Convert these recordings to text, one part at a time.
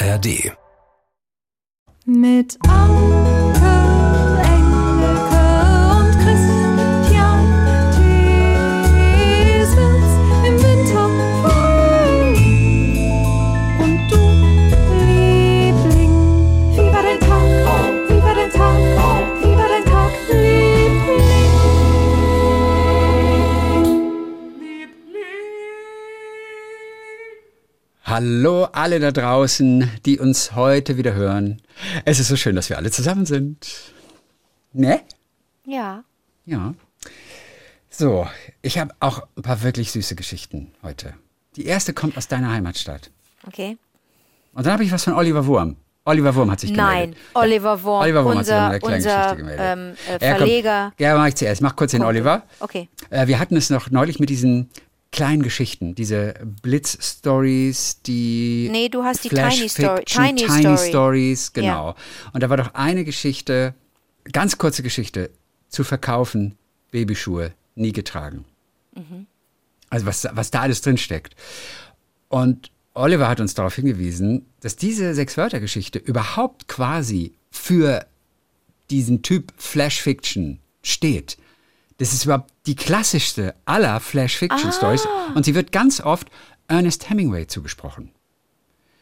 ARD. Mit Hallo alle da draußen, die uns heute wieder hören. Es ist so schön, dass wir alle zusammen sind. Ne? Ja. Ja. So, ich habe auch ein paar wirklich süße Geschichten heute. Die erste kommt aus deiner Heimatstadt. Okay. Und dann habe ich was von Oliver Wurm. Oliver Wurm hat sich Nein, gemeldet. Oliver Wurm, Oliver Wurm hat sich unser, unser gemeldet. ähm, äh, Ja, komm. Verleger. Ja, mach ich zuerst. Mach kurz den. Oliver. Okay. Äh, wir hatten es noch neulich mit diesen kleinen Geschichten, diese Blitz-Stories, die Nee, du hast die Tiny Story- Tiny Tiny Story. Stories, genau. Und da war doch eine Geschichte, ganz kurze Geschichte, zu verkaufen, Babyschuhe, nie getragen. Mhm. Also was, was da alles drin steckt. Und Oliver hat uns darauf hingewiesen, dass diese Sechs-Wörter-Geschichte überhaupt quasi für diesen Typ Flash Fiction steht. Das ist überhaupt die klassischste aller Flash Fiction Stories und sie wird ganz oft Ernest Hemingway zugesprochen.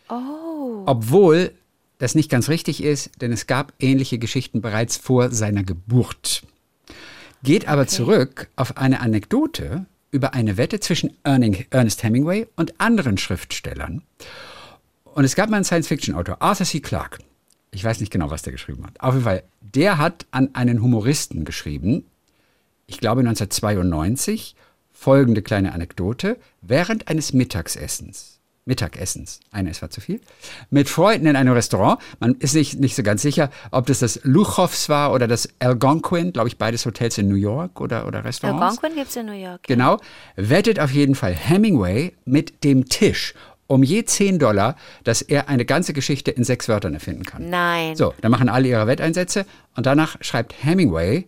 Oh. Obwohl das nicht ganz richtig ist, denn es gab ähnliche Geschichten bereits vor seiner Geburt. Geht aber zurück auf eine Anekdote über eine Wette zwischen Ernest Hemingway und anderen Schriftstellern. Und es gab mal einen Science-Fiction-Autor, Arthur C. Clarke. Ich weiß nicht genau, was der geschrieben hat. Auf jeden Fall, der hat an einen Humoristen geschrieben, ich glaube 1992, folgende kleine Anekdote, während eines Mittagsessens. Mittagessens, eine ist war zu viel, mit Freunden in einem Restaurant. Man ist nicht, nicht so ganz sicher, ob das das Luchows war oder das Algonquin, glaube ich, beides Hotels in New York oder, oder Restaurants. Algonquin gibt es in New York. Genau. Wettet auf jeden Fall Hemingway mit dem Tisch um je 10 Dollar, dass er eine ganze Geschichte in sechs Wörtern erfinden kann. Nein. So, dann machen alle ihre Wetteinsätze und danach schreibt Hemingway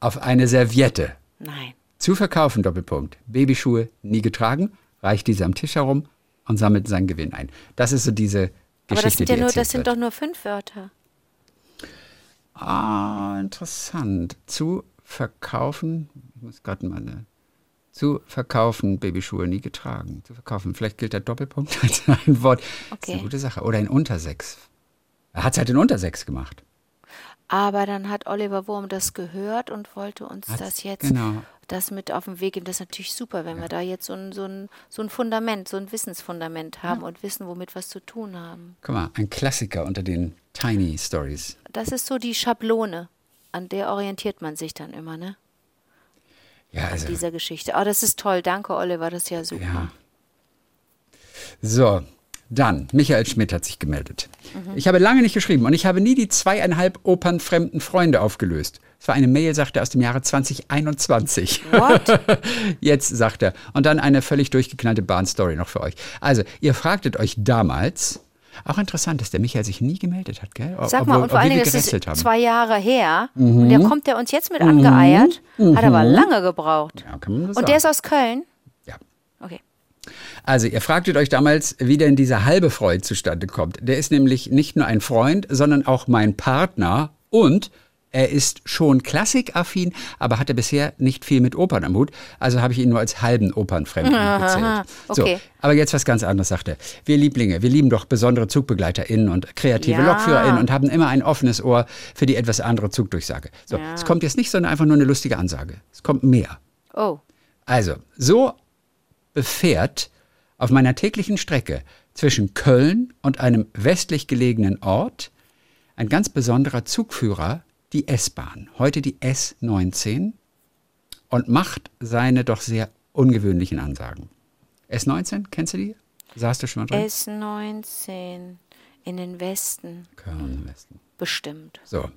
auf eine Serviette. Nein. Zu verkaufen, Doppelpunkt. Babyschuhe nie getragen, reicht diese am Tisch herum und sammelt seinen Gewinn ein. Das ist so diese Geschichte, Aber das sind ja nur, das sind doch nur fünf Wörter. Ah, interessant. Zu verkaufen, ich muss gerade mal eine. Zu verkaufen, Babyschuhe nie getragen. Zu verkaufen, vielleicht gilt der Doppelpunkt als ein Wort. Das ist Okay. eine gute Sache. Oder in Untersechs. Er hat es halt in Untersechs gemacht. Aber dann hat Oliver Wurm das gehört und wollte uns Hat's- das jetzt, genau. das mit auf den Weg geben. Das ist natürlich super, wenn wir da jetzt so ein, so, ein, so ein Fundament, so ein Wissensfundament haben und wissen, womit wir es zu tun haben. Guck mal, ein Klassiker unter den Tiny Stories. Das ist so die Schablone, an der orientiert man sich dann immer, ne? Ja, An also. dieser Geschichte. Oh, das ist toll. Danke, Oliver. Das ist ja super. Ja. So, dann, Michael Schmidt hat sich gemeldet. Mhm. Ich habe lange nicht geschrieben und ich habe nie die zweieinhalb opernfremden Freunde aufgelöst. Es war eine Mail, sagte er, aus dem Jahre 2021. What? Jetzt sagt er. Und dann eine völlig durchgeknallte Bahnstory noch für euch. Also, ihr fragtet euch damals, auch interessant, dass der Michael sich nie gemeldet hat, gell? Sag Obwohl- mal, und vor obwohl allen Dingen, das ist haben. zwei Jahre her Mhm. und der kommt der uns jetzt mit angeeiert. Hat aber lange gebraucht. Ja, kann man so Und sagen. der ist aus Köln? ja. Okay. Also, ihr fragtet euch damals, wie denn dieser halbe Freund zustande kommt. Der ist nämlich nicht nur ein Freund, sondern auch mein Partner und er ist schon klassikaffin, aber hatte bisher nicht viel mit Opern am Hut. Also habe ich ihn nur als halben Opernfremden gezählt. So, okay. aber jetzt was ganz anderes, sagt er. Wir Lieblinge, wir lieben doch besondere ZugbegleiterInnen und kreative Ja. LokführerInnen und haben immer ein offenes Ohr für die etwas andere Zugdurchsage. So, Ja. es kommt jetzt nicht, sondern einfach nur eine lustige Ansage. Es kommt mehr. Oh. Also, so befährt auf meiner täglichen Strecke zwischen Köln und einem westlich gelegenen Ort ein ganz besonderer Zugführer die S-Bahn, heute die S19, und macht seine doch sehr ungewöhnlichen Ansagen. S19, kennst du die? Saßt du schon mal drin? S19 in den Westen. Köln, Westen. Bestimmt. So.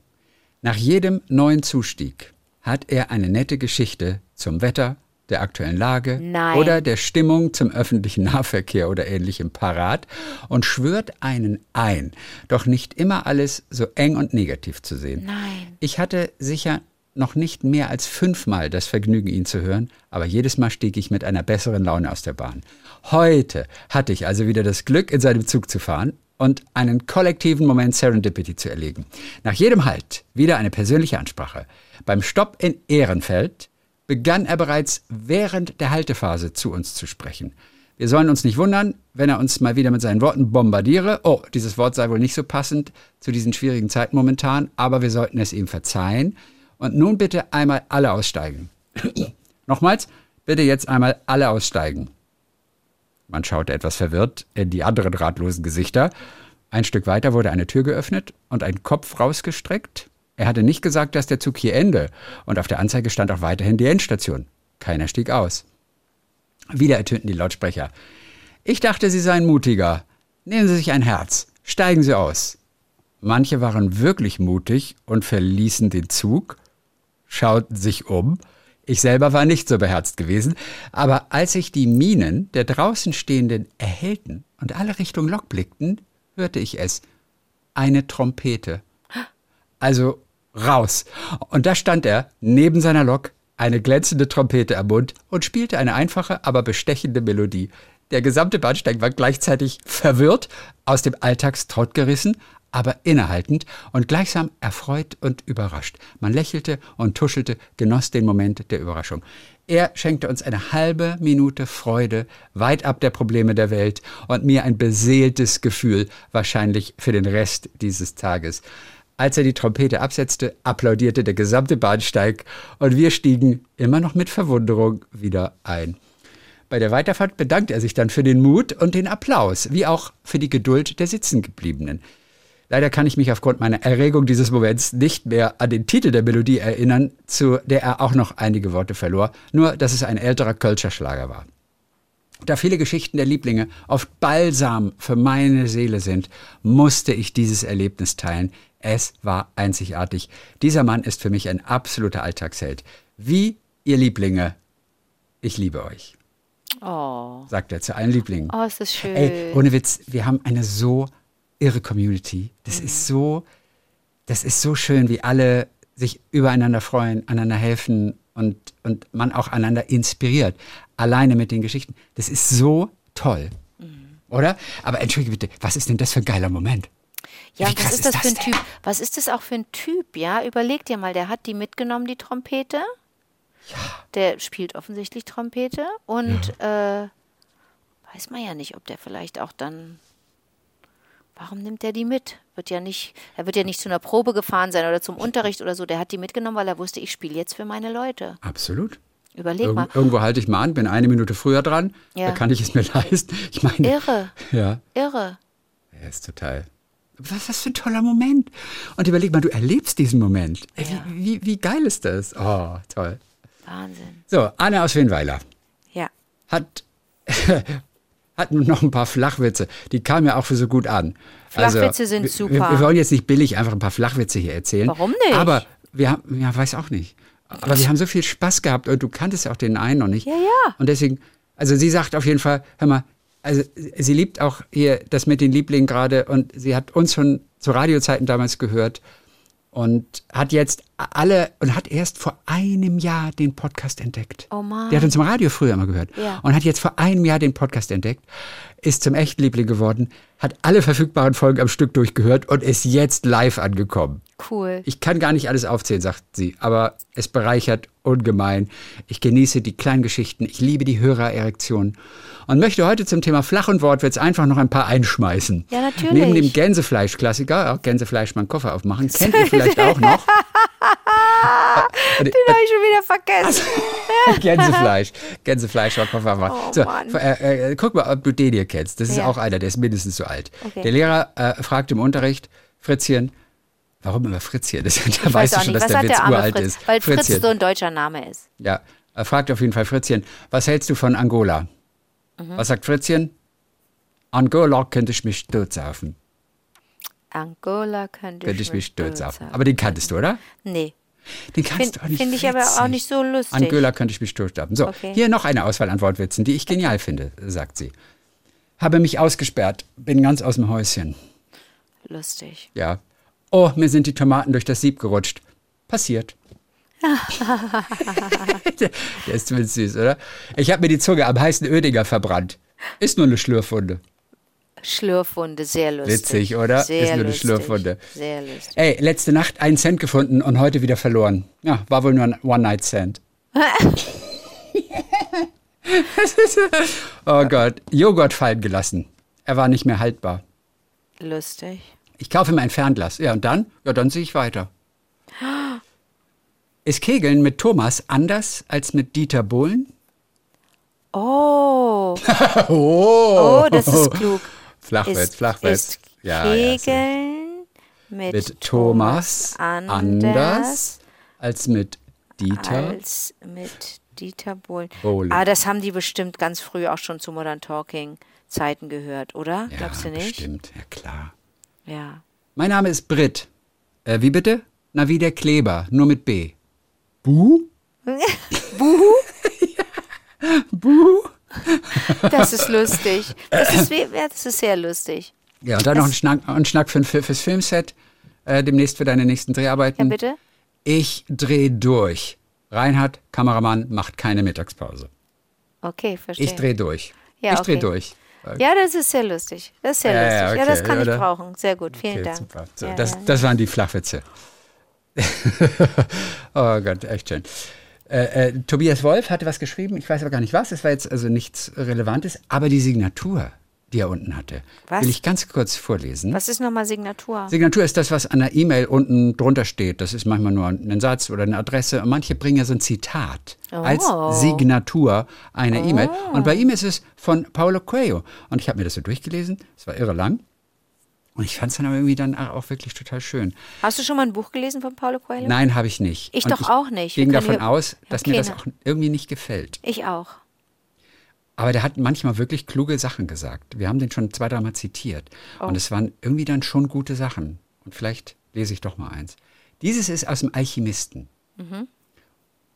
Nach jedem neuen Zustieg hat er eine nette Geschichte zum Wetter, der aktuellen Lage Nein. oder der Stimmung zum öffentlichen Nahverkehr oder ähnlichem parat und schwört einen ein, doch nicht immer alles so eng und negativ zu sehen. Nein. Ich hatte sicher noch nicht mehr als fünfmal das Vergnügen, ihn zu hören, aber jedes Mal stieg ich mit einer besseren Laune aus der Bahn. Heute hatte ich also wieder das Glück, in seinem Zug zu fahren und einen kollektiven Moment Serendipity zu erlegen. Nach jedem Halt wieder eine persönliche Ansprache. Beim Stopp in Ehrenfeld begann er bereits während der Haltephase zu uns zu sprechen. Wir sollen uns nicht wundern, wenn er uns mal wieder mit seinen Worten bombardiere. Oh, dieses Wort sei wohl nicht so passend zu diesen schwierigen Zeiten momentan, aber wir sollten es ihm verzeihen. Und nun bitte einmal alle aussteigen. Nochmals, bitte jetzt einmal alle aussteigen. Man schaute etwas verwirrt in die anderen ratlosen Gesichter. Ein Stück weiter wurde eine Tür geöffnet und ein Kopf rausgestreckt. Er hatte nicht gesagt, dass der Zug hier ende, und auf der Anzeige stand auch weiterhin die Endstation. Keiner stieg aus. Wieder ertönten die Lautsprecher. Ich dachte, Sie seien mutiger. Nehmen Sie sich ein Herz. Steigen Sie aus. Manche waren wirklich mutig und verließen den Zug, schauten sich um. Ich selber war nicht so beherzt gewesen, aber als sich die Minen der draußen Stehenden erhellten und alle Richtung Lok blickten, hörte ich es. Eine Trompete. Also raus. Und da stand er neben seiner Lok, eine glänzende Trompete am Mund und spielte eine einfache, aber bestechende Melodie. Der gesamte Bahnsteig war gleichzeitig verwirrt, aus dem Alltagstrott gerissen, aber innehaltend und gleichsam erfreut und überrascht. Man lächelte und tuschelte, genoss den Moment der Überraschung. Er schenkte uns eine halbe Minute Freude, weit ab der Probleme der Welt und mir ein beseeltes Gefühl, wahrscheinlich für den Rest dieses Tages. Als er die Trompete absetzte, applaudierte der gesamte Bahnsteig und wir stiegen immer noch mit Verwunderung wieder ein. Bei der Weiterfahrt bedankte er sich dann für den Mut und den Applaus, wie auch für die Geduld der Sitzengebliebenen. Leider kann ich mich aufgrund meiner Erregung dieses Moments nicht mehr an den Titel der Melodie erinnern, zu der er auch noch einige Worte verlor, nur dass es ein älterer Kölscher Schlager war. Da viele Geschichten der Lieblinge oft Balsam für meine Seele sind, musste ich dieses Erlebnis teilen. Es war einzigartig. Dieser Mann ist für mich ein absoluter Alltagsheld. Wie ihr Lieblinge, ich liebe euch, Oh, sagt er zu allen Lieblingen. oh ist das schön. Ey, ohne Witz, wir haben eine so irre Community. Das Mhm. ist so, das ist so schön, wie alle sich übereinander freuen, einander helfen und, und man auch einander inspiriert. Alleine mit den Geschichten. Das ist so toll. Mhm. Oder? Aber entschuldige bitte, was ist denn das für ein geiler Moment? Ja, Wie was ist das ist für ein das Typ? Was ist das auch für ein Typ, ja? Überleg dir mal, der hat die mitgenommen, die Trompete. Der spielt offensichtlich Trompete und äh, weiß man ja nicht, ob der vielleicht auch dann. Warum nimmt er die mit? Wird ja nicht, er wird ja nicht zu einer Probe gefahren sein oder zum Unterricht oder so. Der hat die mitgenommen, weil er wusste, ich spiele jetzt für meine Leute. Absolut. Überleg Irg mal. irgendwo halte ich mal an, bin eine Minute früher dran, Ja. da kann ich es mir leisten. Ich meine, Irre, ja, irre. er ist total. Was das für ein toller Moment. Und überleg mal, du erlebst diesen Moment. Ja. wie, wie, wie geil ist das? Oh, toll. Wahnsinn. So, Anne aus Winweiler Ja. hat, hat noch ein paar Flachwitze. Die kamen ja auch für so gut an. Also, Flachwitze sind wir- super. Wir, wir wollen jetzt nicht billig einfach ein paar Flachwitze hier erzählen. Warum nicht? Aber wir haben, ja, weiß auch nicht. Aber wir haben so viel Spaß gehabt und du kanntest ja auch den einen noch nicht. Ja, ja. Und deswegen, also sie sagt auf jeden Fall, hör mal, also sie liebt auch hier das mit den Lieblingen gerade und sie hat uns schon zu Radiozeiten damals gehört und hat jetzt alle und hat erst vor einem Jahr den Podcast entdeckt. Oh Mann. Die hat uns im Radio früher immer gehört Ja. und hat jetzt vor einem Jahr den Podcast entdeckt, ist zum echten Liebling geworden, hat alle verfügbaren Folgen am Stück durchgehört und ist jetzt live angekommen. Cool. Ich kann gar nicht alles aufzählen, sagt sie, aber es bereichert ungemein. Ich genieße die kleinen Geschichten, ich liebe die Hörererektion und möchte heute zum Thema Flach- und Wortwitz einfach noch ein paar einschmeißen. Ja, natürlich. Neben dem Gänsefleisch-Klassiker, auch Gänsefleisch mal einen Koffer aufmachen, kennt ihr vielleicht auch noch. Den habe ich schon wieder vergessen. Gänsefleisch. Gänsefleisch mal Koffer aufmachen. Oh, so, äh, äh, guck mal, ob du den hier kennst. Das ist Ja. auch einer, der ist mindestens so alt. Okay. Der Lehrer äh, fragt im Unterricht, Fritzchen, warum immer Fritzchen? Das, da Ich weißt weiß du schon, nicht. dass Was der Witz der uralt Fritz? ist. Weil Fritz Fritzchen. so ein deutscher Name ist. Ja, er fragt auf jeden Fall Fritzchen, was hältst du von Angola? Mhm. Was sagt Fritzchen? Angola könnte ich mich sturzaufen. Angola könnte Könnte ich mich sturzaufen. haben. Aber den kanntest du, oder? Nee. Den kannst Finde du auch nicht. find ich aber auch nicht so lustig. Angola könnte ich mich sturzaufen. So, Okay. hier noch eine Auswahl an Wortwitzen, die ich genial finde, sagt sie. Habe mich ausgesperrt, bin ganz aus dem Häuschen. Lustig. Ja. Oh, mir sind die Tomaten durch das Sieb gerutscht. Passiert. Der, der ist zumindest süß, oder? Ich habe mir die Zunge am heißen Ödinger verbrannt. Ist nur eine Schlürfwunde. Schlürfwunde, sehr lustig. Witzig, oder? Sehr Ist nur eine lustig. Schlürfwunde. Sehr lustig. Ey, letzte Nacht einen Cent gefunden und heute wieder verloren. Ja, war wohl nur ein One-Night-Cent. Oh Gott, Joghurt fallen gelassen. Er war nicht mehr haltbar. Lustig. Ich kaufe mir ein Fernglas. Ja, und dann? Ja, dann sehe ich weiter. Ist Kegeln mit Thomas anders als mit Dieter Bohlen? Oh, Oh, oh, das ist klug. Flachwitz, ist, Flachwitz. Ist Ja, ja. Kegeln mit, mit Thomas anders, anders als mit Dieter. als mit Dieter Bohlen. Bohlen. Ah, das haben die bestimmt ganz früh auch schon zu Modern Talking Zeiten gehört, oder? ja, Glaubst du nicht? Bestimmt, ja klar. Ja. Mein Name ist Britt. Äh, wie bitte? Na, wie der Kleber, nur mit B. Bu? Bu? Das ist lustig. Das ist, ja, das ist sehr lustig. Ja, und dann noch ein Schnack, ein Schnack für, für, fürs Filmset. Äh, demnächst für deine nächsten Ja, Dreharbeiten. bitte? Ich dreh durch. Reinhard, Kameramann, macht keine Mittagspause. Okay, verstehe. Ich dreh durch. Ja, ich dreh okay. durch. Ja, das ist sehr lustig. Das ist sehr Ja, ja, lustig. Ja, okay, das kann oder? ich brauchen. Sehr gut. Vielen Okay, Dank. super. So, Ja, das, ja, das waren die Flachwitze. oh Gott, echt schön. Äh, äh, Tobias Wolf hatte was geschrieben, ich weiß aber gar nicht was, es war jetzt also nichts Relevantes, aber die Signatur, die er unten hatte, Was? will ich ganz kurz vorlesen. Was ist nochmal Signatur? Signatur ist das, was an der E-Mail unten drunter steht. Das ist manchmal nur ein Satz oder eine Adresse. Und manche bringen ja so ein Zitat als Oh. Signatur einer E-Mail. Und bei ihm ist es von Paulo Coelho. Und ich habe mir das so durchgelesen. Es war irre lang. Und ich fand es dann aber irgendwie dann auch wirklich total schön. Hast du schon mal ein Buch gelesen von Paulo Coelho? Nein, habe ich nicht. Ich Und doch auch nicht. Wir ging davon aus, dass mir das auch irgendwie nicht gefällt. Ich auch. Aber der hat manchmal wirklich kluge Sachen gesagt. Wir haben den schon zwei, dreimal zitiert. Oh. Und es waren irgendwie dann schon gute Sachen. Und vielleicht lese ich doch mal eins. Dieses ist aus dem Alchemisten. Mhm.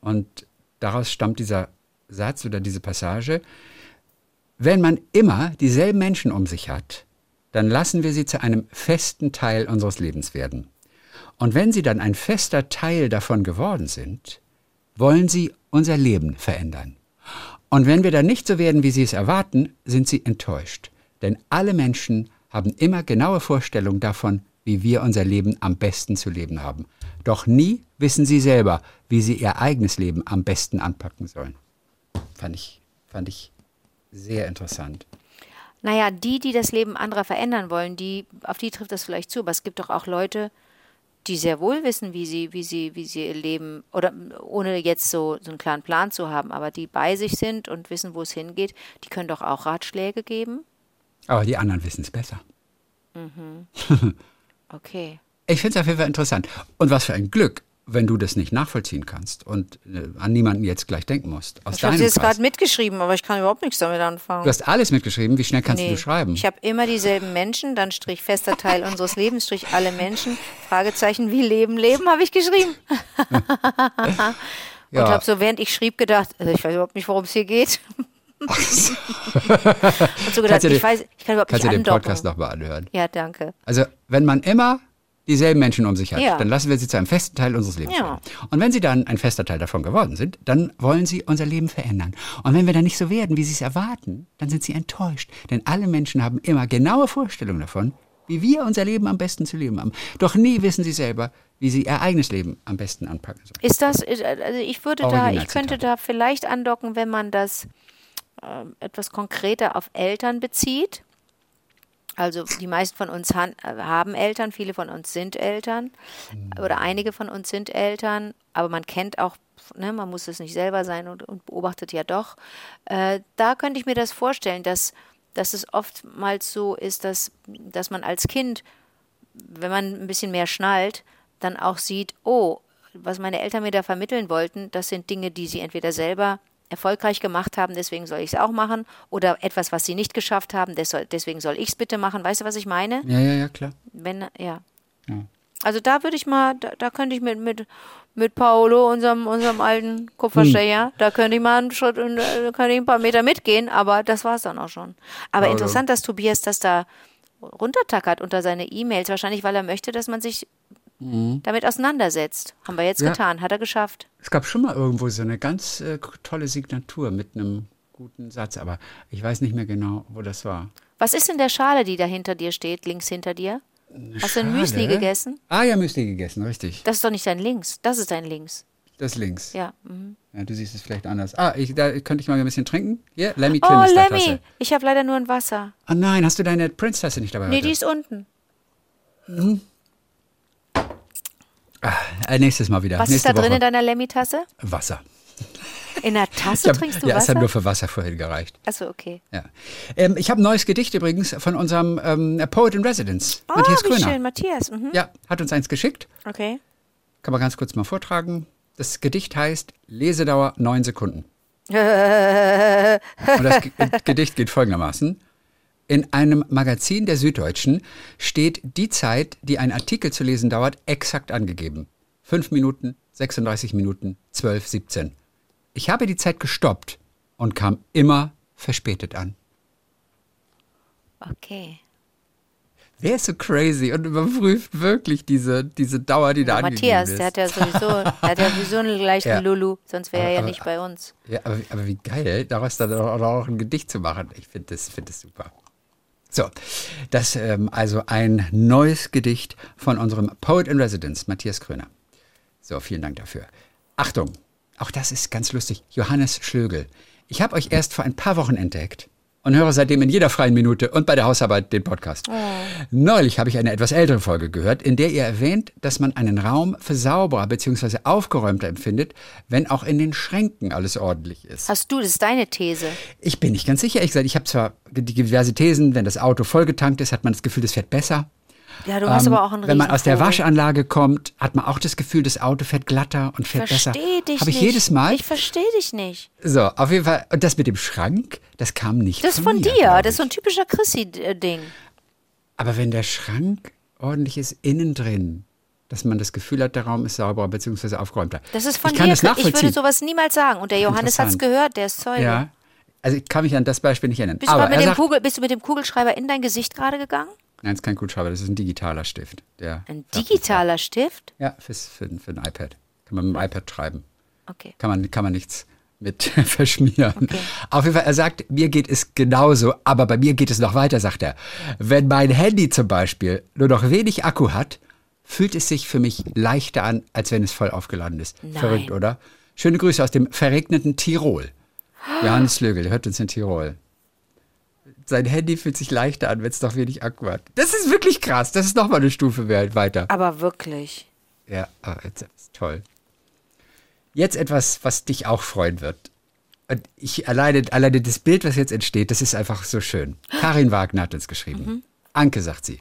Und daraus stammt dieser Satz oder diese Passage. Wenn man immer dieselben Menschen um sich hat, dann lassen wir sie zu einem festen Teil unseres Lebens werden. Und wenn sie dann ein fester Teil davon geworden sind, wollen sie unser Leben verändern. Und wenn wir dann nicht so werden, wie sie es erwarten, sind sie enttäuscht. Denn alle Menschen haben immer genaue Vorstellungen davon, wie wir unser Leben am besten zu leben haben. Doch nie wissen sie selber, wie sie ihr eigenes Leben am besten anpacken sollen. Fand ich, fand ich sehr interessant. Naja, die, die das Leben anderer verändern wollen, die, auf die trifft das vielleicht zu. Aber es gibt doch auch Leute, die sehr wohl wissen, wie sie, wie sie, wie sie ihr Leben, oder ohne jetzt so, so einen klaren Plan zu haben, aber die bei sich sind und wissen, wo es hingeht, die können doch auch Ratschläge geben. Aber die anderen wissen es besser. Okay. Ich finde es auf jeden Fall interessant. Und was für ein Glück, wenn du das nicht nachvollziehen kannst und äh, an niemanden jetzt gleich denken musst. Aus Ich habe jetzt gerade mitgeschrieben, aber ich kann überhaupt nichts damit anfangen. Du hast alles mitgeschrieben. Wie schnell kannst Nee, du schreiben? Ich habe immer dieselben Menschen, dann Strich fester Teil unseres Lebens, Strich alle Menschen, Fragezeichen, wie leben, leben, habe ich geschrieben. Ja. Und habe so, während ich schrieb, gedacht, also ich weiß überhaupt nicht, worum es hier geht. und so gedacht, Kannst du ich den- weiß, ich kann überhaupt Kannst du nicht den andocken. Podcast nochmal anhören? Ja, danke. Also, wenn man immer dieselben Menschen um sich hat, Ja. dann lassen wir sie zu einem festen Teil unseres Lebens Ja. werden. Und wenn sie dann ein fester Teil davon geworden sind, dann wollen sie unser Leben verändern. Und wenn wir dann nicht so werden, wie sie es erwarten, dann sind sie enttäuscht. Denn alle Menschen haben immer genaue Vorstellungen davon, wie wir unser Leben am besten zu leben haben. Doch nie wissen sie selber, wie sie ihr eigenes Leben am besten anpacken sollen. Ist das, ist- also ich würde da, ich könnte da vielleicht andocken, wenn man das ähm, etwas konkreter auf Eltern bezieht. Also die meisten von uns äh, haben Eltern, viele von uns sind Eltern oder einige von uns sind Eltern, aber man kennt auch, ne, man muss es nicht selber sein und, und beobachtet ja doch. Äh, da könnte ich mir das vorstellen, dass, dass es oftmals so ist, dass, dass man als Kind wenn man ein bisschen mehr schnallt, dann auch sieht, oh, was meine Eltern mir da vermitteln wollten, das sind Dinge, die sie entweder selber erfolgreich gemacht haben, deswegen soll ich es auch machen, oder etwas, was sie nicht geschafft haben, des- deswegen soll ich es bitte machen. Weißt du, was ich meine? Ja, ja, ja, klar. Wenn, ja. Also da würde ich mal, da, da könnte ich mit, mit, mit Paolo, unserem, unserem alten Kupferstecher, da könnte ich mal einen Schritt, äh, könnte ich ein paar Meter mitgehen, aber das war es dann auch schon. Aber Paolo. interessant, dass Tobias das da runtertackert unter seine E-Mails, wahrscheinlich, weil er möchte, dass man sich damit auseinandersetzt. Haben wir jetzt Ja. getan, hat er geschafft. Es gab schon mal irgendwo so eine ganz äh, tolle Signatur mit einem guten Satz, aber ich weiß nicht mehr genau, wo das war. Was ist in der Schale, die da hinter dir steht, links hinter dir? Hast du ein Müsli Schale? gegessen? Ah ja, Müsli gegessen, richtig. Das ist doch nicht dein Links. Das ist dein Links. Das links. Ja. Mhm. Ja, du siehst es vielleicht anders. Ah, ich, da könnte ich mal ein bisschen trinken. Hier, Lemmy Oh, Clemens Lemmy, Tasse. ich habe leider nur ein Wasser. Ah nein, hast du deine Prince-Tasse nicht dabei? Nee, heute? die ist unten. Äh, nächstes Mal wieder. Was ist Nächste da drin Woche. in deiner Lemmy-Tasse? Wasser. In der Tasse hab, trinkst du ja, es hat Wasser? nur für Wasser vorhin gereicht. Achso, okay. Ja. Ähm, ich habe ein neues Gedicht übrigens von unserem ähm, Poet in Residence, Ah, Matthias wie Gröner. schön, Matthias. Mhm. Ja, hat uns eins geschickt. Okay. Kann man ganz kurz mal vortragen. Das Gedicht heißt Lesedauer 9 Sekunden. Und das Ge- Gedicht geht folgendermaßen. In einem Magazin der Süddeutschen steht die Zeit, die ein Artikel zu lesen dauert, exakt angegeben. 5 Minuten, 36 Minuten, 12, 17. Ich habe die Zeit gestoppt und kam immer verspätet an. Okay. Wer ist so crazy und überprüft wirklich diese, diese Dauer, die da angegeben Matthias, ist? der hat ja sowieso, der hat ja sowieso einen leichten Ja. Lulu, sonst wäre er ja Aber- nicht bei uns. Ja, aber, aber wie geil, daraus dann auch, auch ein Gedicht zu machen. Ich finde das, find das super. So, das ähm, also ein neues Gedicht von unserem Poet in Residence, Matthias Kröner. So, vielen Dank dafür. Achtung, auch das ist ganz lustig. Johannes Schlögel. Ich habe euch erst vor ein paar Wochen entdeckt und höre seitdem in jeder freien Minute und bei der Hausarbeit den Podcast. Neulich habe ich eine etwas ältere Folge gehört, in der ihr erwähnt, dass man einen Raum für sauberer bzw. aufgeräumter empfindet, wenn auch in den Schränken alles ordentlich ist. Hast du, das ist deine These. Ich bin nicht ganz sicher. Ich, sag, ich habe zwar diverse Thesen, wenn das Auto vollgetankt ist, hat man das Gefühl, das fährt besser. Ja, du hast Ähm, aber auch einen Wenn man aus der. Waschanlage kommt, hat man auch das Gefühl, das Auto fährt glatter und fährt besser. Versteh dich Habe ich nicht. jedes Mal. Ich verstehe dich nicht. so, auf jeden Fall. Und das mit dem Schrank, das kam nicht Das ist von von mir, dir. Das ist so ein typischer Chrissy-Ding. Aber wenn der Schrank ordentlich ist innen drin, dass man das Gefühl hat, der Raum ist sauberer bzw. aufgeräumter. Das ist von ich kann dir. Das nachvollziehen. ich würde sowas niemals sagen. Und der Johannes hat es gehört, der ist Zeuge. ja. Also ich kann mich an das Beispiel nicht erinnern. Bist, du mit sagt, Kugel, bist du mit dem Kugelschreiber in dein Gesicht gerade gegangen? Nein, es ist kein Kugelschreiber, das ist ein digitaler Stift. Ein digitaler Stift? Ja, fürs, für, für ein iPad. Kann man mit dem iPad schreiben. Okay. Kann man, kann man nichts mit verschmieren. Okay. Auf jeden Fall, er sagt, mir geht es genauso, aber bei mir geht es noch weiter, sagt er. Wenn mein Handy zum Beispiel nur noch wenig Akku hat, fühlt es sich für mich leichter an, als wenn es voll aufgeladen ist. Nein. Verrückt, oder? Schöne Grüße aus dem verregneten Tirol. Johannes Lögel, hört uns in Tirol. Sein Handy fühlt sich leichter an, wenn es noch wenig Akku hat. Das ist wirklich krass. Das ist nochmal eine Stufe mehr weiter. Aber wirklich. Ja, ah, jetzt ist toll. Jetzt etwas, was dich auch freuen wird. Und ich alleine, alleine das Bild, was jetzt entsteht, das ist einfach so schön. Karin Wagner hat uns geschrieben. Anke, sagt sie.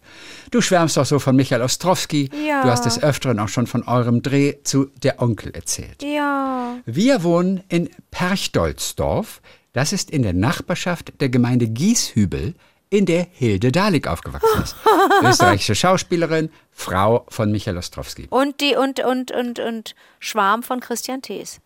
Du schwärmst doch so von Michael Ostrowski. Ja. Du hast des Öfteren auch schon von eurem Dreh zu Der Onkel erzählt. Ja. Wir wohnen in Perchdolzdorf. Das ist in der Nachbarschaft der Gemeinde Gieshübel, in der Hilde Dalik aufgewachsen ist. Österreichische Schauspielerin, Frau von Michael Ostrowski. Und die und und und und Schwarm von Christian Thees.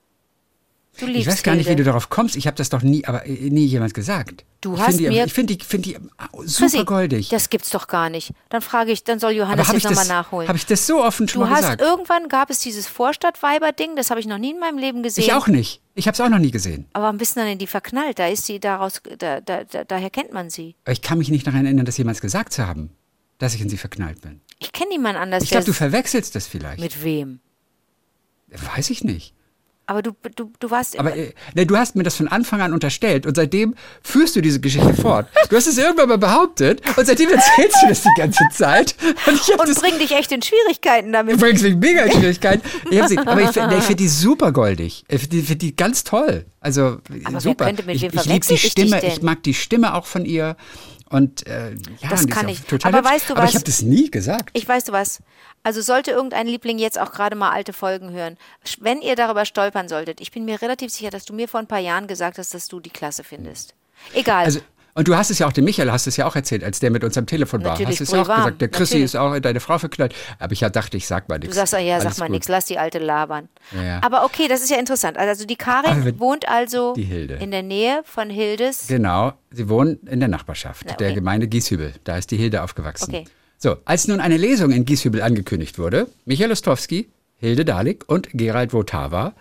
Du liebst Ich weiß gar nicht, wie Hilde. du darauf kommst. Ich habe das doch nie, aber äh, nie jemand gesagt. Du ich hast die, mir- Ich finde die, find die ah, super Chrissy, goldig. Das gibt's doch gar nicht. Dann frage ich, dann soll Johannes habe jetzt nochmal nachholen. hab ich das so offen schon du mal hast gesagt? irgendwann gab es dieses Vorstadtweiber-Ding, das habe ich noch nie in meinem Leben gesehen. Ich auch nicht. Ich habe es auch noch nie gesehen. Aber ein bisschen dann in die verknallt. Da ist sie daraus, da, da, da, daher kennt man sie. Ich kann mich nicht daran erinnern, das jemals gesagt zu haben, dass ich in sie verknallt bin. Ich kenne niemand anders. Ich glaube, du verwechselst das vielleicht. mit wem? Weiß ich nicht. Aber du, du, du warst Aber äh, ne, du hast mir das von Anfang an unterstellt und seitdem führst du diese Geschichte fort. Du hast es irgendwann mal behauptet und seitdem erzählst du das die ganze Zeit. Und ich und das bring dich echt in Schwierigkeiten damit. Du bringst mich mega in Schwierigkeiten. Ich sie, aber ich, find- ich finde die super goldig. Ich finde die, find die ganz toll. Also Aber super. könnte- mit ich wem ich liebe die ich Stimme. denn? Ich mag die Stimme auch von ihr. Und äh, ja, Das kann ich. Total Aber weißt du aber was? ich habe das nie gesagt. Ich weißt du was? Also sollte irgendein Liebling jetzt auch gerade mal alte Folgen hören, wenn ihr darüber stolpern solltet, ich bin mir relativ sicher, dass du mir vor ein paar Jahren gesagt hast, dass du die Klasse findest. Egal. also und du hast es ja auch dem Michael, hast es ja auch erzählt, als der mit uns am Telefon war. Natürlich, Hast es ja auch gesagt, der Chrissy natürlich. ist auch in deine Frau verknallt. Aber ich dachte, ich sag mal nichts. du sagst, ja, sag mal nichts, lass die alte labern. Ja, ja. Aber okay, das ist ja interessant. Also die Karin wohnt also Die Hilde. in der Nähe von Hildes. Genau, sie wohnen in der Nachbarschaft Na, der okay. Gemeinde Gieshübel. Da ist die Hilde aufgewachsen. Okay. So, als nun eine Lesung in Gieshübel angekündigt wurde, Michael Ostrowski, Hilde Dalik und Gerald Votava,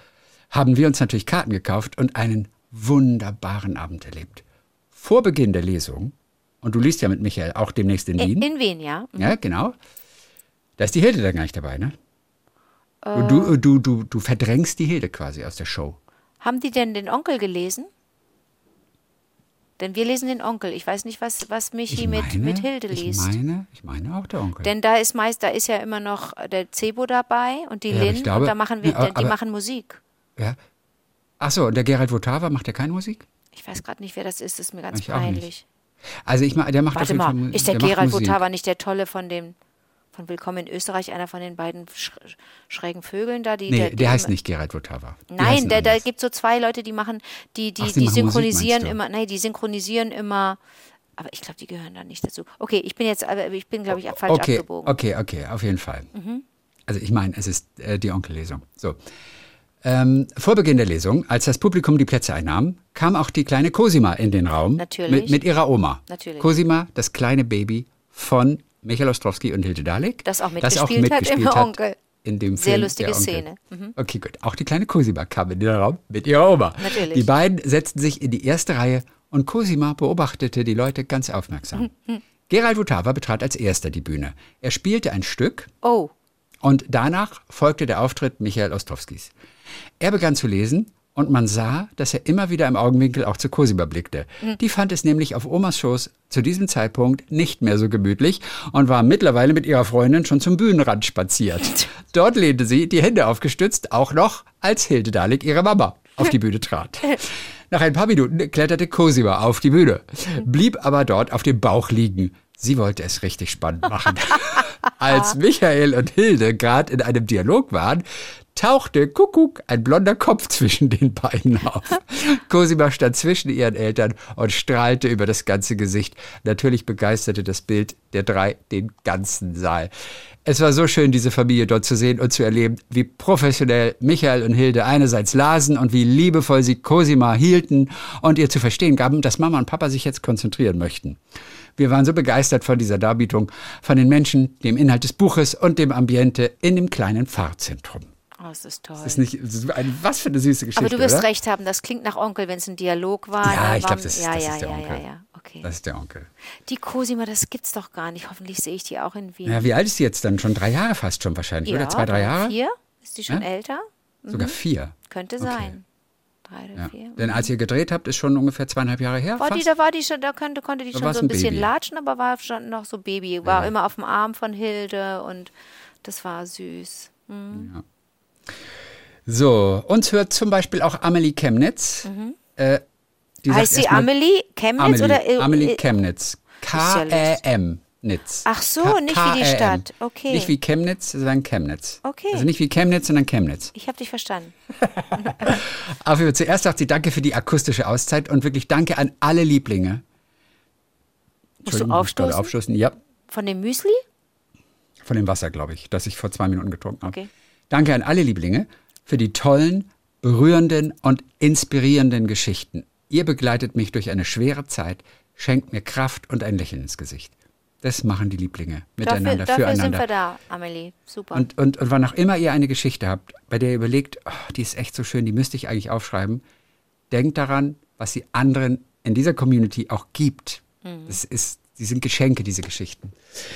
haben wir uns natürlich Karten gekauft und einen wunderbaren Abend erlebt. Vor Beginn der Lesung Und du liest ja mit Michael auch demnächst in Wien. In, in Wien, ja. Ja, genau. Da ist die Hilde dann gar nicht dabei, ne? Äh. Und du, du, du, du verdrängst die Hilde quasi aus der Show. Haben die denn den Onkel gelesen? Denn wir lesen den Onkel. Ich weiß nicht, was, was Michi Ich mit, meine, mit Hilde ich liest. meine, ich meine auch der Onkel. Denn da ist meist, da ist ja immer noch der Cebo dabei und die Ja, ich Lynn glaube- und da machen wir, Ja, die aber- machen Musik. ja. Ach so, und der Gerald Votava macht ja keine Musik? Ich weiß gerade nicht, wer das ist, das ist mir ganz Ich peinlich. Also ich meine, der macht auf Warte jeden Fall mal, ist der, macht Gerald Musik. Votava nicht der Tolle von dem von Willkommen in Österreich, einer von den beiden sch schrägen Vögeln da? Die, Nee, der, der, die heißt immer- nicht Gerald. Die Nein, der, da gibt so zwei Leute, die machen, die, die, Ach, die machen Musik, synchronisieren du? immer, nein, die synchronisieren immer, aber ich glaube, die gehören da nicht dazu. Okay, ich bin jetzt, aber ich bin, glaube ich, falsch okay, abgebogen. Mhm. Okay, okay, auf jeden Fall. Also ich meine, es ist äh, die Onkellesung. So. Ähm, vor Beginn der Lesung, als das Publikum die Plätze einnahm, kam auch die kleine Cosima in den Raum. Natürlich. Mit, mit ihrer Oma. Natürlich. Cosima, das kleine Baby von Michael Ostrowski und Hilde Dalek. Das auch mitgespielt hat im Onkel. In dem Sehr Film lustige. Szene. Mhm. Okay, gut. Auch die kleine Cosima kam in den Raum mit ihrer Oma. Natürlich. Die beiden setzten sich in die erste Reihe und Cosima beobachtete die Leute ganz aufmerksam. Mhm. Gerald Votava betrat als erster die Bühne. Er spielte ein Stück Oh, und danach folgte der Auftritt Michael Ostrowskis. Er begann zu lesen und man sah, dass er immer wieder im Augenwinkel auch zu Cosima blickte. Die fand es nämlich auf Omas Schoß zu diesem Zeitpunkt nicht mehr so gemütlich und war mittlerweile mit ihrer Freundin schon zum Bühnenrand spaziert. Dort lehnte sie, die Hände aufgestützt, auch noch, als Hilde Dalek, ihre Mama, auf die Bühne trat. Nach ein paar Minuten kletterte Cosima auf die Bühne, blieb aber dort auf dem Bauch liegen. Sie wollte es richtig spannend machen. Als Michael und Hilde gerade in einem Dialog waren, tauchte Kuckuck ein blonder Kopf zwischen den beiden auf. Cosima stand zwischen ihren Eltern und strahlte über das ganze Gesicht. Natürlich begeisterte das Bild der drei den ganzen Saal. Es war so schön, diese Familie dort zu sehen und zu erleben, wie professionell Michael und Hilde einerseits lasen und wie liebevoll sie Cosima hielten und ihr zu verstehen gaben, dass Mama und Papa sich jetzt konzentrieren möchten. Wir waren so begeistert von dieser Darbietung, von den Menschen, dem Inhalt des Buches und dem Ambiente in dem kleinen Pfarrzentrum. oh, das ist toll. Das ist nicht, das ist eine, was für eine süße Geschichte, aber du wirst oder? recht haben, das klingt nach Onkel, wenn es ein Dialog war. Ja, ich glaube, das, ist- ja, das ja, ist der ja, Onkel. Ja, ja, okay. Das ist der Onkel. Die Cosima, das gibt's doch gar nicht. Hoffentlich sehe ich die auch in Wien. Ja, wie alt ist sie jetzt dann? Schon drei Jahre fast schon wahrscheinlich, oder? Zwei, drei Jahre? Vier? Ist die schon Ja? älter? Sogar vier. Könnte Okay. Drei oder Ja. vier. Denn als ihr gedreht habt, ist schon ungefähr zweieinhalb Jahre her. War die, fast? da war die schon, da könnte, konnte die Da schon so ein ein bisschen Baby. latschen, aber war schon noch so Baby. War immer auf dem Arm von Hilde und das war süß. Hm. So, uns hört zum Beispiel auch Amelie Chemnitz. Äh, die Mhm. heißt sagt sie Amelie Chemnitz Amelie, oder äh, Amelie äh, Chemnitz. ja. K-E-M. Nitz. Ach so, K- nicht wie die. Stadt. Okay. Nicht wie Chemnitz, sondern Chemnitz. Okay. Also nicht wie Chemnitz, sondern Chemnitz. Ich habe dich verstanden. Aber zuerst sagt sie Danke für die akustische Auszeit und wirklich Danke an alle Lieblinge. Musst du aufstoßen? aufstoßen. Ja, Von dem Müsli? von dem Wasser, glaube ich, das ich vor zwei Minuten getrunken habe. Okay. Danke an alle Lieblinge für die tollen, berührenden und inspirierenden Geschichten. Ihr begleitet mich durch eine schwere Zeit, schenkt mir Kraft und ein Lächeln ins Gesicht. Das machen die Lieblinge Dafür, miteinander, dafür sind füreinander. wir da, Amelie. Super. Und, und, und wann auch immer ihr eine Geschichte habt, bei der ihr überlegt, oh, die ist echt so schön, die müsste ich eigentlich aufschreiben, denkt daran, was sie anderen in dieser Community auch gibt. Mhm. Das ist, die sind Geschenke, diese Geschichten.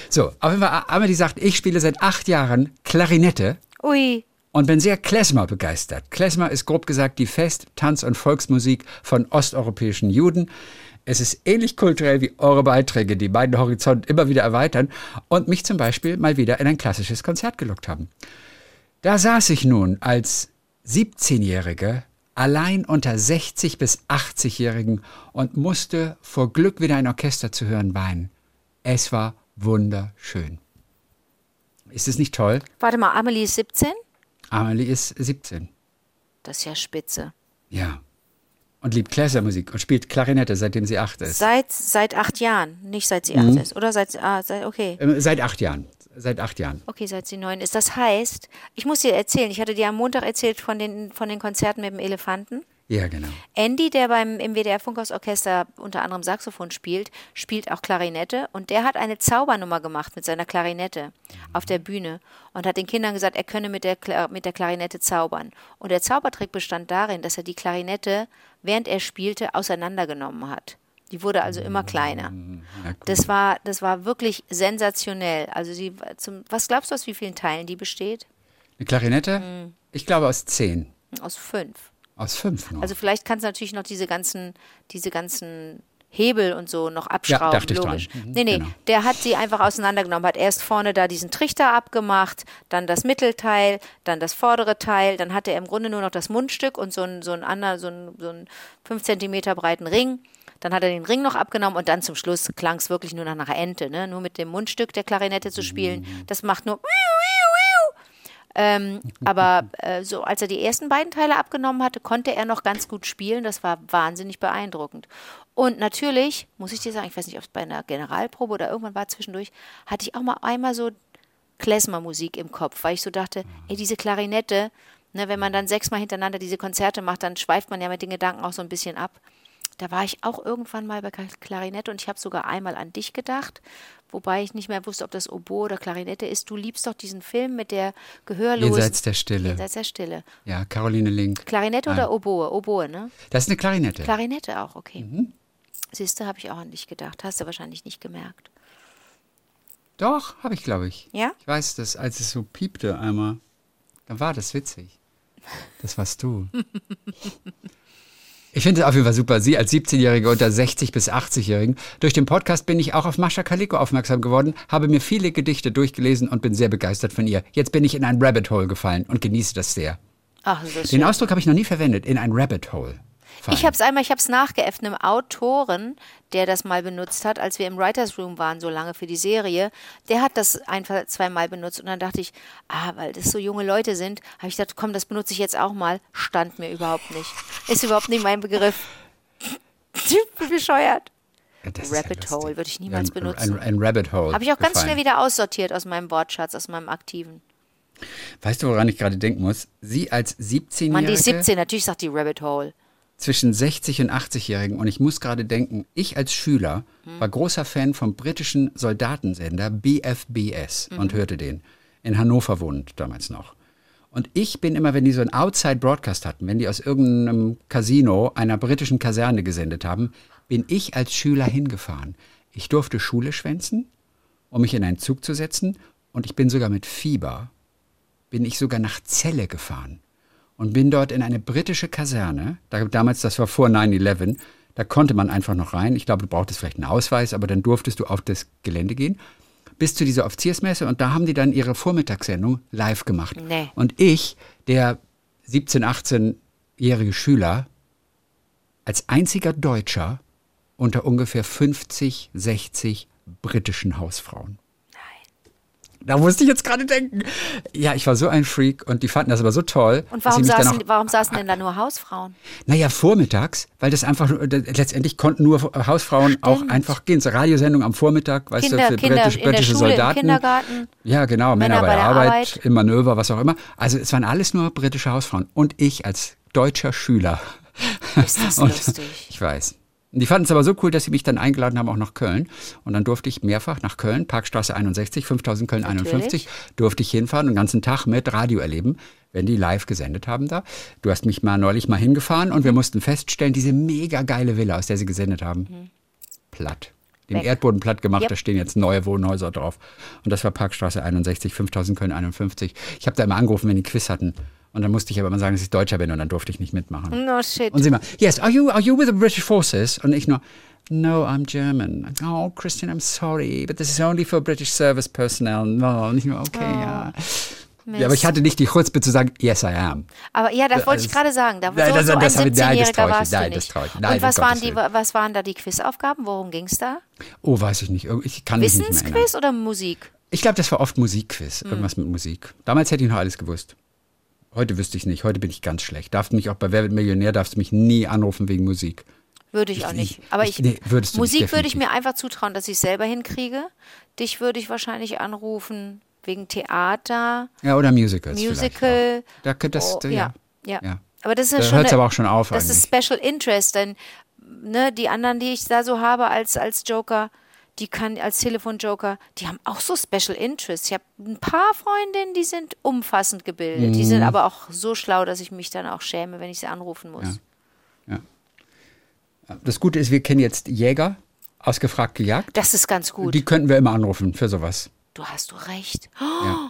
So, auf jeden Fall, Amelie sagt, ich spiele seit acht Jahren Klarinette Ui, und bin sehr Klezmer begeistert. Klezmer ist grob gesagt die Fest-, Tanz- und Volksmusik von osteuropäischen Juden. Es ist ähnlich kulturell wie eure Beiträge, die meinen Horizont immer wieder erweitern und mich zum Beispiel mal wieder in ein klassisches Konzert gelockt haben. Da saß ich nun als 17-Jährige allein unter 60 bis 80-Jährigen und musste vor Glück wieder ein Orchester zu hören weinen. Es war wunderschön. Ist es nicht toll? warte mal, Amelie ist 17? Amelie ist 17. Das ist ja spitze. Ja. Und liebt Kläsermusik und spielt Klarinette, seitdem sie acht ist. Seit, seit acht Jahren, nicht seit sie Mhm. acht ist. Oder seit, ah, seit, okay. Ähm, Seit acht Jahren. Seit acht Jahren. Okay, seit sie neun ist. Das heißt, ich muss dir erzählen, ich hatte dir am Montag erzählt von den, von den Konzerten mit dem Elefanten. Ja, genau. Andy, der beim im WDR Funkhausorchester unter anderem Saxophon spielt, spielt auch Klarinette und der hat eine Zaubernummer gemacht mit seiner Klarinette auf der Bühne und hat den Kindern gesagt, er könne mit der, Kla mit der Klarinette zaubern. Und der Zaubertrick bestand darin, dass er die Klarinette, während er spielte, auseinandergenommen hat. Die wurde also immer kleiner. Ja, gut. Das war, das war wirklich sensationell. Also sie war zum, was glaubst du, aus wie vielen Teilen die besteht? Eine Klarinette? Mhm. Ich glaube aus zehn. Aus fünf. Aus fünf nur. Also vielleicht kannst du natürlich noch diese ganzen, diese ganzen Hebel und so noch abschrauben, dachte ich dran. Mhm, nee, nee, genau. der hat sie einfach auseinandergenommen, hat erst vorne da diesen Trichter abgemacht, dann das Mittelteil, dann das vordere Teil, dann hatte er im Grunde nur noch das Mundstück und so ein, so ein anderer, so ein, so ein fünf Zentimeter breiten Ring. Dann hat er den Ring noch abgenommen und dann zum Schluss klang es wirklich nur nach einer Ente, ne? Nur mit dem Mundstück der Klarinette zu spielen. Mhm. Das macht nur ähm, aber äh, so, als er die ersten beiden Teile abgenommen hatte, konnte er noch ganz gut spielen. Das war wahnsinnig beeindruckend. Und natürlich, muss ich dir sagen, ich weiß nicht, ob es bei einer Generalprobe oder irgendwann war zwischendurch, hatte ich auch mal einmal so Klezmer-Musik im Kopf, weil ich so dachte, ey, diese Klarinette, ne, wenn man dann sechsmal hintereinander diese Konzerte macht, dann schweift man ja mit den Gedanken auch so ein bisschen ab. Da war ich auch irgendwann mal bei Kla- Klarinette und ich habe sogar einmal an dich gedacht, wobei ich nicht mehr wusste, ob das Oboe oder Klarinette ist. Du liebst doch diesen Film mit der Gehörlosen. Jenseits der Stille. Jenseits der Stille. Ja, Caroline Link. Klarinette oder Oboe? Oboe, ne? Das ist eine Klarinette. Klarinette auch, okay. Mhm. Siehst du, habe ich auch an dich gedacht. Hast du wahrscheinlich nicht gemerkt. Doch, habe ich, glaube ich. Ja? Ich weiß, dass als es so piepte einmal, dann war das witzig. Das warst du. Ich finde es auf jeden Fall super. Sie als 17-Jährige unter 60 bis 80-Jährigen. Durch den Podcast bin ich auch auf Mascha Kaliko aufmerksam geworden, habe mir viele Gedichte durchgelesen und bin sehr begeistert von ihr. Jetzt bin ich in ein Rabbit Hole gefallen und genieße das sehr. Ach, das ist Den schön. Ausdruck habe ich noch nie verwendet, in ein Rabbit Hole. Fallen. Ich habe es einmal, ich habe es nachgeäfft einem Autoren, der das mal benutzt hat, als wir im Writers Room waren, so lange für die Serie. Der hat das einfach zweimal benutzt und dann dachte ich, ah, weil das so junge Leute sind, habe ich gedacht, komm, das benutze ich jetzt auch mal. Stand mir überhaupt nicht. Ist überhaupt nicht mein Begriff. Bescheuert. Ja, das ja Rabbit lustig. Hole würde ich niemals ein, benutzen. Ein, ein Rabbit Hole. Habe ich auch ganz gefallen. schnell wieder aussortiert aus meinem Wortschatz, aus meinem aktiven. Weißt du, woran ich gerade denken muss? Sie als 17-Jährige. Mann, die ist 17, natürlich sagt die Rabbit Hole. Zwischen 60 und 80-Jährigen und ich muss gerade denken, ich als Schüler Hm. war großer Fan vom britischen Soldatensender BFBS Mhm. und hörte den. In Hannover wohnt damals noch. Und ich bin immer, wenn die so einen Outside Broadcast hatten, wenn die aus irgendeinem Casino einer britischen Kaserne gesendet haben, bin ich als Schüler hingefahren. Ich durfte Schule schwänzen, um mich in einen Zug zu setzen und ich bin sogar mit Fieber, bin ich sogar nach Celle gefahren und bin dort in eine britische Kaserne. Da, damals, das war vor 9-11, da konnte man einfach noch rein. Ich glaube, du brauchtest vielleicht einen Ausweis, aber dann durftest du auf das Gelände gehen. Bis zu dieser Offiziersmesse und da haben die dann ihre Vormittagssendung live gemacht. Nee. Und ich, der 17-, 18-jährige Schüler, als einziger Deutscher unter ungefähr 50, 60 britischen Hausfrauen. Da musste ich jetzt gerade denken. Ja, ich war so ein Freak und die fanden das aber so toll. Und warum saßen, auch- warum saßen denn da nur Hausfrauen? naja, vormittags, weil das einfach, nur- das- letztendlich konnten nur Hausfrauen auch Stimmt. einfach gehen. zur Radiosendung am Vormittag, weißt Kinder, du, für Kinder britisch, in der britische Schule, im Soldaten. Kindergarten. Ja, genau, Männer, Männer bei bei der der Arbeit, Arbeit. im Manöver, was auch immer. Also es waren alles nur britische Hausfrauen. Und ich als deutscher Schüler. Ist das Und lustig. Ich weiß. Und die fanden es aber so cool, dass sie mich dann eingeladen haben, auch nach Köln. Und dann durfte ich mehrfach nach Köln, Parkstraße 61, 5000 Köln Natürlich. 51, durfte ich hinfahren und den ganzen Tag mit Radio erleben, wenn die live gesendet haben da. Du hast mich mal neulich mal hingefahren und wir Mhm. mussten feststellen, diese mega geile Villa, aus der sie gesendet haben, platt. Den Mhm. Weg. Erdboden platt gemacht, Yep. da stehen jetzt neue Wohnhäuser drauf. Und das war Parkstraße 61, 5000 Köln 51. Ich habe da immer angerufen, wenn die Quiz hatten. Und dann musste ich aber immer sagen, dass ich Deutscher bin und dann durfte ich nicht mitmachen. No shit. Und sie immer, yes, are you, are you with the British Forces? Und ich nur, no, I'm German. Oh, Christian, I'm sorry, but this is only for British Service Personnel. No. Und ich nur, okay, ja. Ja, aber ich hatte nicht die Chutzpe zu sagen, yes, I am. Aber ja, das wollte ich das- gerade sagen. Da, Nein, so, das- so ein das ich- nein, das 17-Jähriger trau ich warst du Nein, nicht. ich- nein, Und was waren, die, was waren da die Quizaufgaben? Worum ging es da? Oh, weiß ich nicht. Ich kann mich nicht mehr erinnern. Wissensquiz oder Musik? Ich glaube, das war oft Musikquiz, Hm. irgendwas mit Musik. Damals hätte ich noch alles gewusst. Heute wüsste ich nicht. Heute bin ich ganz schlecht. Darfst mich auch bei Wer wird Millionär darfst mich nie anrufen wegen Musik. Würde ich, auch Ich- nicht. ich- Aber ich- ich, nee, nicht, Musik würde ich mir einfach zutrauen, dass ich selber hinkriege. Dich würde ich wahrscheinlich anrufen wegen Theater, Ja, oder Musicals. Musical. Auch. Da, könnte das, Oh, ja. ja, ja. Aber das ist Da schon. hört's eine- aber auch schon auf Das ist eigentlich. Special Interest, denn ne, die anderen, die ich da so habe als, als Joker, die kann als Telefonjoker, die haben auch so Special Interest. Ich habe ein paar Freundinnen, die sind umfassend gebildet. Die Mhm. sind aber auch so schlau, dass ich mich dann auch schäme, wenn ich sie anrufen muss. Ja. Ja. Das Gute ist, wir kennen jetzt Jäger, ausgefragt gejagt. Das ist ganz gut. Die könnten wir immer anrufen für sowas. du hast du recht. Oh,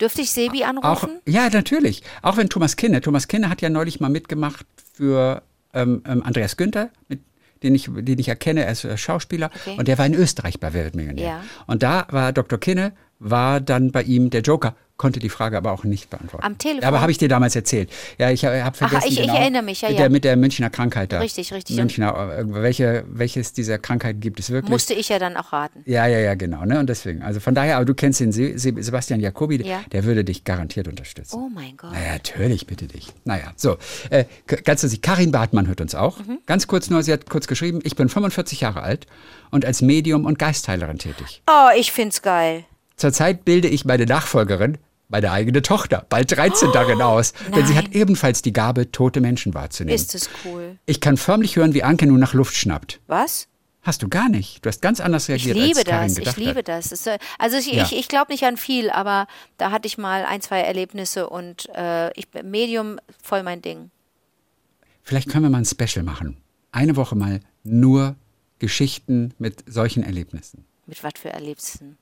Dürfte ich Sebi Auch, anrufen? ja, natürlich. Auch wenn Thomas Kinne, Thomas Kinne hat ja neulich mal mitgemacht für ähm, ähm, Andreas Günther, mit, den, ich, den ich erkenne, er ist äh, Schauspieler. Okay. Und der war in Österreich bei Wer wird Millionär. Ja. Und da war Dr. Kinne, war dann bei ihm der Joker, konnte die Frage aber auch nicht beantworten. Am Telefon? Aber habe ich dir damals erzählt. Ja, ich habe vergessen. ich- ich genau, erinnere mich, ja, mit ja. Der, mit der Münchner Krankheit da. Richtig, richtig. Münchner, äh, welche, welches dieser Krankheiten gibt es wirklich? Musste ich ja dann auch raten. Ja, ja, ja, genau. Ne? Und deswegen, also von daher, aber du kennst den Se Se Sebastian Jacobi, Ja. der würde dich garantiert unterstützen. Oh mein Gott. Naja, natürlich, bitte dich. Naja, so. Äh, ganz lustig, Karin Bartmann hört uns auch. Mhm. Ganz kurz nur, sie hat kurz geschrieben, ich bin 45 Jahre alt und als Medium und Geistheilerin tätig. Oh, ich find's geil. Zurzeit bilde ich meine Nachfolgerin, meine eigene Tochter, bald 13 darin aus, denn sie nein. hat ebenfalls die Gabe, tote Menschen wahrzunehmen. Ist es cool. ich kann förmlich hören, wie Anke nun nach Luft schnappt. Was? Hast du gar nicht. Du hast ganz anders Ich reagiert, liebe als Karin das, ich gedacht liebe hat. das. Äh, Also ich, Ja. ich, ich glaube nicht an viel, aber da hatte ich mal ein, zwei Erlebnisse und äh, ich bin Medium voll mein Ding. Vielleicht können wir mal ein Special machen. Eine Woche mal nur Geschichten mit solchen Erlebnissen. Mit was für Erlebnissen?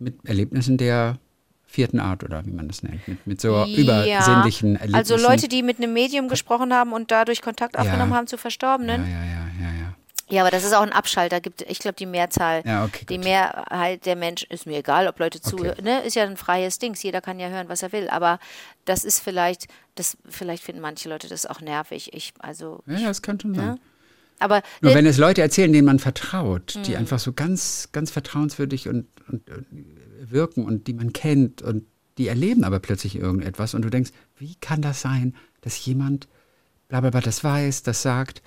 Mit Erlebnissen der vierten Art oder wie man das nennt. Mit, mit so Ja, übersinnlichen Erlebnissen. Also Leute, die mit einem Medium gesprochen haben und dadurch Kontakt aufgenommen haben zu ja, Verstorbenen. ja, ja, ja, ja. Ja, aber das ist auch ein Abschalter. Gibt, ich glaube, die Mehrzahl, Ja, okay, die gut. Mehrheit der Menschen, ist mir egal, ob Leute zuhören, ne, ist ja ein freies Ding. Jeder kann ja hören, was er will. Aber das ist vielleicht, das, vielleicht finden manche Leute das auch nervig. Ich, also, Ja, ja, das kann schon sein. Aber Nur äh, wenn es Leute erzählen, denen man vertraut, Mhm. die einfach so ganz, ganz vertrauenswürdig und, und, und wirken und die man kennt und die erleben aber plötzlich irgendetwas und du denkst, wie kann das sein, dass jemand bla bla bla das weiß, das sagt,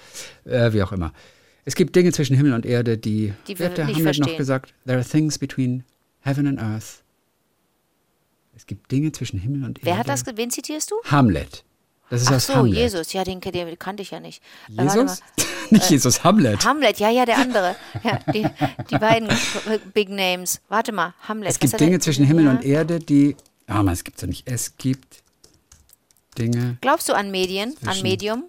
äh, wie auch immer. Es gibt Dinge zwischen Himmel und Erde, die, Die wer wir der Hamlet noch gesagt, there are things between heaven and earth. Es gibt Dinge zwischen Himmel und Erde. wer hat das, wen zitierst du? Hamlet. Das ist Ach aus so, Hamlet. Jesus, ja, den, den kannte ich ja nicht. Äh, Jesus? Nicht Jesus, Hamlet. Hamlet, ja, ja, der andere. Ja, die, die beiden Big Names. Warte mal, Hamlet. Es gibt Dinge zwischen Himmel ja. und Erde, die. Ah, man, es gibt so nicht. Es gibt Dinge. Glaubst du an Medien, an Medium?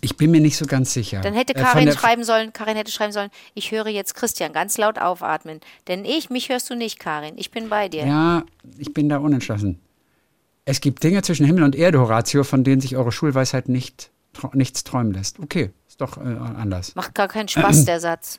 Ich bin mir nicht so ganz sicher. Dann hätte Äh, Karin der- schreiben sollen, Karin hätte schreiben sollen, ich höre jetzt Christian ganz laut aufatmen. Denn ich, mich hörst du nicht, Karin. Ich bin bei dir. Ja, ich bin da unentschlossen. Es gibt Dinge zwischen Himmel und Erde, Horatio, von denen sich eure Schulweisheit nicht, nichts träumen lässt. Okay, ist doch äh, anders. Macht gar keinen Spaß, der Satz.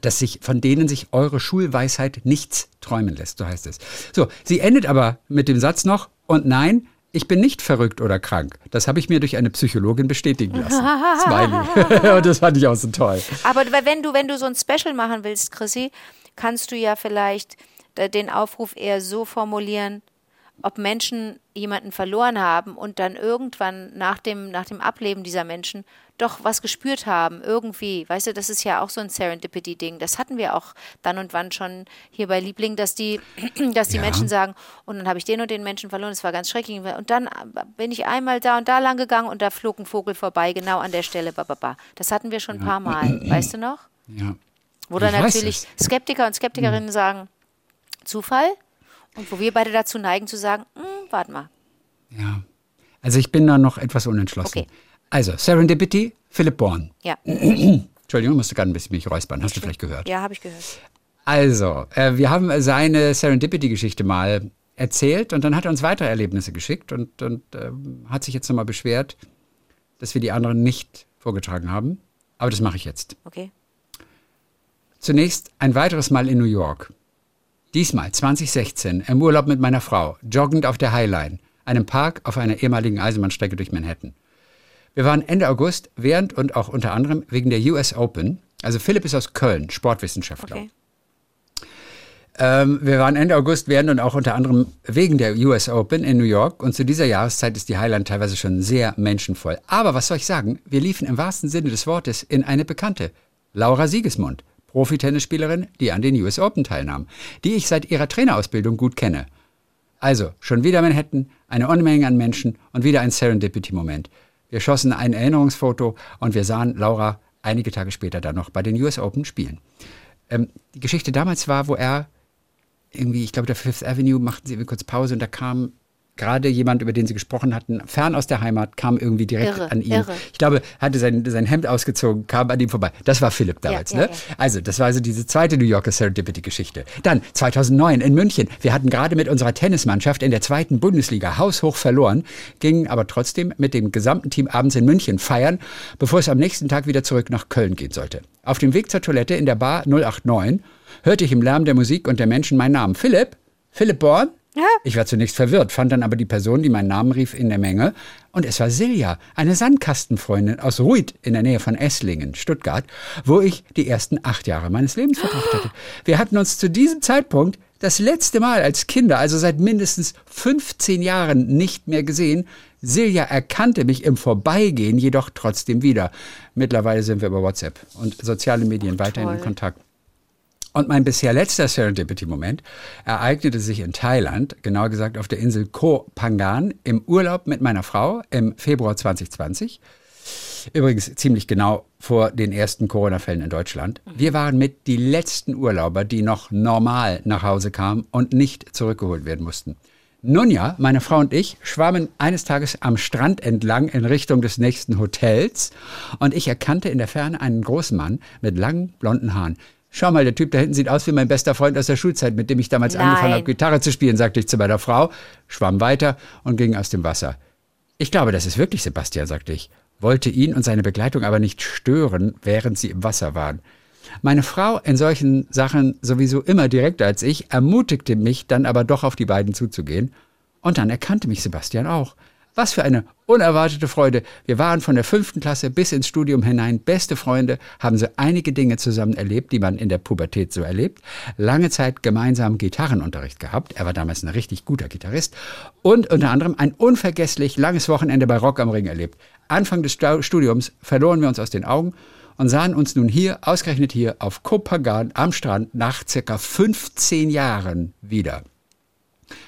Dass sich, von denen sich eure Schulweisheit nichts träumen lässt, so heißt es. So, sie endet aber mit dem Satz noch, und nein, ich bin nicht verrückt oder krank. Das habe ich mir durch eine Psychologin bestätigen lassen. Smiley. und das fand ich auch so toll. Aber wenn du, wenn du so ein Special machen willst, Chrissy, kannst du ja vielleicht äh, den Aufruf eher so formulieren, ob Menschen jemanden verloren haben und dann irgendwann nach dem, nach dem Ableben dieser Menschen doch was gespürt haben, irgendwie. Weißt du, das ist ja auch so ein Serendipity-Ding. Das hatten wir auch dann und wann schon hier bei Liebling, dass die, dass die Ja. Menschen sagen, und dann habe ich den und den Menschen verloren, es war ganz schrecklich. Und dann bin ich einmal da und da lang gegangen und da flog ein Vogel vorbei, genau an der Stelle. Ba, ba, ba. Das hatten wir schon ein paar Mal. Weißt du noch? Ja. Wo dann natürlich. Skeptiker und Skeptikerinnen sagen, Zufall. Und wo wir beide dazu neigen zu sagen, "Hm, warte mal. Ja. Also ich bin da noch etwas unentschlossen. Okay. Also, Serendipity, Philip Bourne. Ja, Entschuldigung, musste gerade ein bisschen mich räuspern. Hast du vielleicht gehört? ja, habe ich gehört. Also, äh, wir haben seine Serendipity-Geschichte mal erzählt und dann hat er uns weitere Erlebnisse geschickt und, und ähm, hat sich jetzt nochmal beschwert, dass wir die anderen nicht vorgetragen haben. Aber das mache ich jetzt. Okay. Zunächst ein weiteres Mal in New York. Diesmal 2016 im Urlaub mit meiner Frau, joggend auf der Highline, einem Park auf einer ehemaligen Eisenbahnstrecke durch Manhattan. Wir waren Ende August während und auch unter anderem wegen der US Open. Also Philipp ist aus Köln, Sportwissenschaftler. Okay. Ähm, wir waren Ende August während und auch unter anderem wegen der US Open in New York und zu dieser Jahreszeit ist die Highline teilweise schon sehr menschenvoll. Aber was soll ich sagen? Wir liefen im wahrsten Sinne des Wortes in eine Bekannte, Laura Siegesmund, Profitennisspielerin, die an den US Open teilnahm, die ich seit ihrer Trainerausbildung gut kenne. Also, schon wieder Manhattan, eine Unmenge an Menschen und wieder ein Serendipity-Moment. Wir schossen ein Erinnerungsfoto und wir sahen Laura einige Tage später dann noch bei den US Open spielen. Ähm, die Geschichte damals war, wo er irgendwie, ich glaube, der Fifth Avenue machten sie kurz Pause und da kam gerade jemand, über den Sie gesprochen hatten, fern aus der Heimat, kam irgendwie direkt Irre, an ihn. irre. Ich glaube, hatte sein, sein Hemd ausgezogen, kam an ihm vorbei. Das war Philipp damals, ja, ne? ja. Also, das war also diese zweite New Yorker Serendipity-Geschichte. Dann 2009 in München. Wir hatten gerade mit unserer Tennismannschaft in der zweiten Bundesliga haushoch verloren, gingen aber trotzdem mit dem gesamten Team abends in München feiern, bevor es am nächsten Tag wieder zurück nach Köln gehen sollte. Auf dem Weg zur Toilette in der Bar 089 hörte ich im Lärm der Musik und der Menschen meinen Namen. Philipp? Philipp Born? Ja. Ich war zunächst verwirrt, fand dann aber die Person, die meinen Namen rief, in der Menge. Und es war Silja, eine Sandkastenfreundin aus Ruid in der Nähe von Esslingen, Stuttgart, wo ich die ersten acht Jahre meines Lebens verbracht hatte. Wir hatten uns zu diesem Zeitpunkt das letzte Mal als Kinder, also seit mindestens 15 Jahren, nicht mehr gesehen. Silja erkannte mich im Vorbeigehen jedoch trotzdem wieder. Mittlerweile sind wir über WhatsApp und soziale Medien weiterhin in. Kontakt. Und mein bisher letzter Serendipity-Moment ereignete sich in Thailand, genauer gesagt auf der Insel Koh Phangan, im Urlaub mit meiner Frau im Februar 2020. Übrigens ziemlich genau vor den ersten Corona-Fällen in Deutschland. Wir waren mit die letzten Urlauber, die noch normal nach Hause kamen und nicht zurückgeholt werden mussten. Nun ja, meine Frau und ich schwammen eines Tages am Strand entlang in Richtung des nächsten Hotels und ich erkannte in der Ferne einen großen Mann mit langen blonden Haaren. Schau mal, der Typ da hinten sieht aus wie mein bester Freund aus der Schulzeit, mit dem ich damals Nein. angefangen habe, Gitarre zu spielen, sagte ich zu meiner Frau, schwamm weiter und ging aus dem Wasser. Ich glaube, das ist wirklich Sebastian, sagte ich, wollte ihn und seine Begleitung aber nicht stören, während sie im Wasser waren. Meine Frau, in solchen Sachen sowieso immer direkter als ich, ermutigte mich dann aber doch auf die beiden zuzugehen. Und dann erkannte mich Sebastian auch. Was für eine unerwartete Freude. Wir waren von der fünften Klasse bis ins Studium hinein beste Freunde, haben so einige Dinge zusammen erlebt, die man in der Pubertät so erlebt. Lange Zeit gemeinsam Gitarrenunterricht gehabt. Er war damals ein richtig guter Gitarrist. Und unter anderem ein unvergesslich langes Wochenende bei Rock am Ring erlebt. Anfang des Stu- Studiums verloren wir uns aus den Augen und sahen uns nun hier, ausgerechnet hier, auf Kopagan am Strand nach circa 15 Jahren wieder.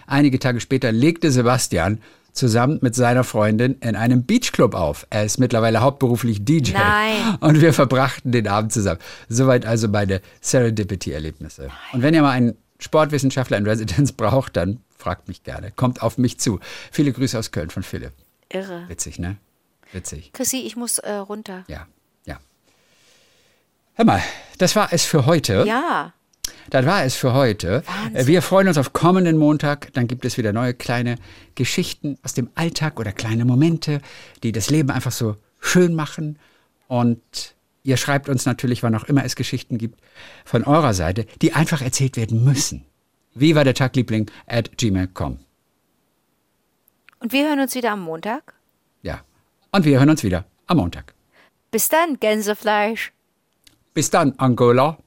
Einige Tage später legte Sebastian zusammen mit seiner Freundin in einem Beachclub auf. Er ist mittlerweile hauptberuflich DJ. Nein. Und wir verbrachten den Abend zusammen. Soweit also meine Serendipity-Erlebnisse. Und wenn ihr mal einen Sportwissenschaftler in Residence braucht, dann fragt mich gerne. Kommt auf mich zu. Viele Grüße aus Köln von Philipp. Irre. Witzig, ne? Witzig. Chrissy, ich muss äh, runter. Ja, ja. Hör mal, das war es für heute. Ja. Das war es für heute. Wahnsinn. Wir freuen uns auf kommenden Montag. Dann gibt es wieder neue kleine Geschichten aus dem Alltag oder kleine Momente, die das Leben einfach so schön machen. Und ihr schreibt uns natürlich, wann auch immer es Geschichten gibt, von eurer Seite, die einfach erzählt werden müssen. Wie war der Tagliebling at gmail.com. Und wir hören uns wieder am Montag. Ja. Und wir hören uns wieder am Montag. Bis dann, Gänsefleisch. Bis dann, Angola.